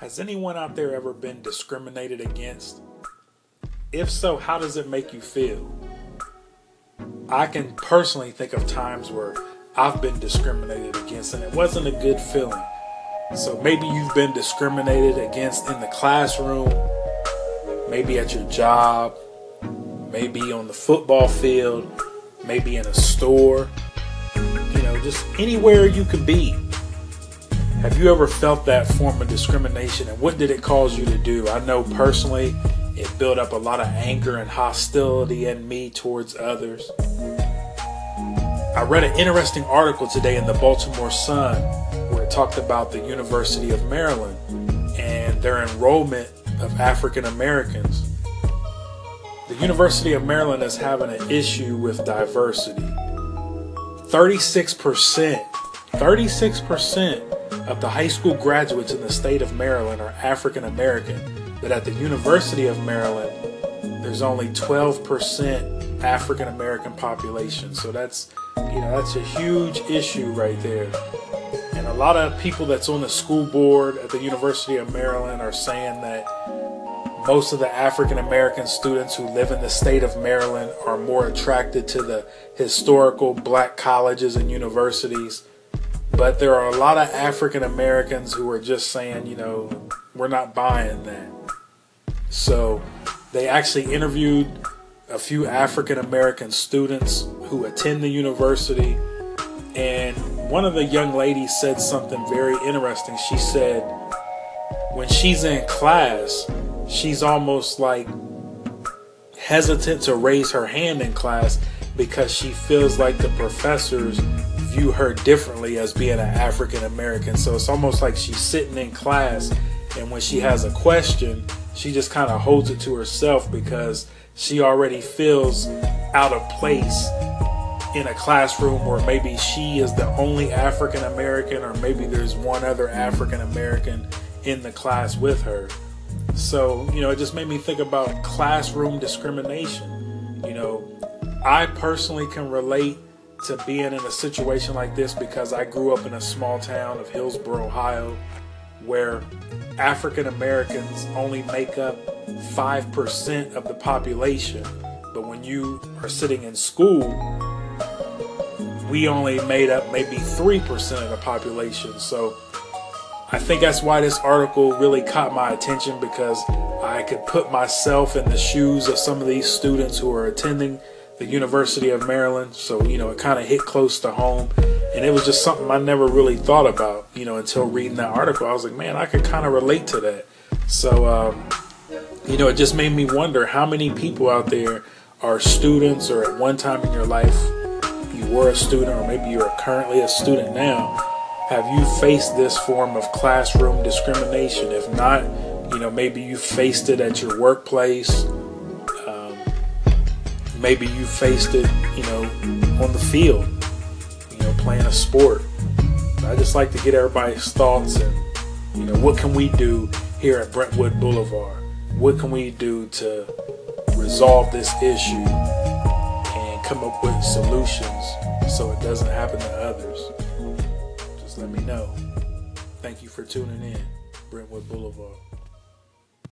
Has anyone out there ever been discriminated against? If so, how does it make you feel? I can personally think of times where I've been discriminated against and it wasn't a good feeling. So maybe you've been discriminated against in the classroom, maybe at your job, maybe on the football field, maybe in a store, you know, just anywhere you could be. Have you ever felt that form of discrimination and what did it cause you to do? I know personally it built up a lot of anger and hostility in me towards others. I read an interesting article today in the Baltimore Sun where it talked about the University of Maryland and their enrollment of African Americans. The University of Maryland is having an issue with diversity. 36%, 36% of the high school graduates in the state of Maryland are African American, but at the University of Maryland, there's only 12% African American population. So that's, you know, that's a huge issue right there. And a lot of people that's on the school board at the University of Maryland are saying that most of the African American students who live in the state of Maryland are more attracted to the historical black colleges and universities but there are a lot of African Americans who are just saying, you know, we're not buying that. So they actually interviewed a few African American students who attend the university. And one of the young ladies said something very interesting. She said, when she's in class, she's almost like hesitant to raise her hand in class because she feels like the professors view her differently as being an African American. So it's almost like she's sitting in class, and when she has a question, she just kind of holds it to herself because she already feels out of place in a classroom, where maybe she is the only African American, or maybe there's one other African American in the class with her. So, you know, it just made me think about classroom discrimination. You know, I personally can relate to being in a situation like this because I grew up in a small town of Hillsboro, Ohio, where African Americans only make up 5% of the population. But when you are sitting in school, we only made up maybe 3% of the population. So I think that's why this article really caught my attention because I could put myself in the shoes of some of these students who are attending the University of Maryland. So, you know, it kind of hit close to home. And it was just something I never really thought about, you know, until reading that article. I was like, man, I could kind of relate to that. So, um, you know, it just made me wonder how many people out there are students or at one time in your life you were a student or maybe you're currently a student now. Have you faced this form of classroom discrimination? If not, you know, maybe you faced it at your workplace maybe you faced it, you know, on the field, you know, playing a sport. I just like to get everybody's thoughts and, you know, what can we do here at Brentwood Boulevard? What can we do to resolve this issue and come up with solutions so it doesn't happen to others? Just let me know. Thank you for tuning in, Brentwood Boulevard.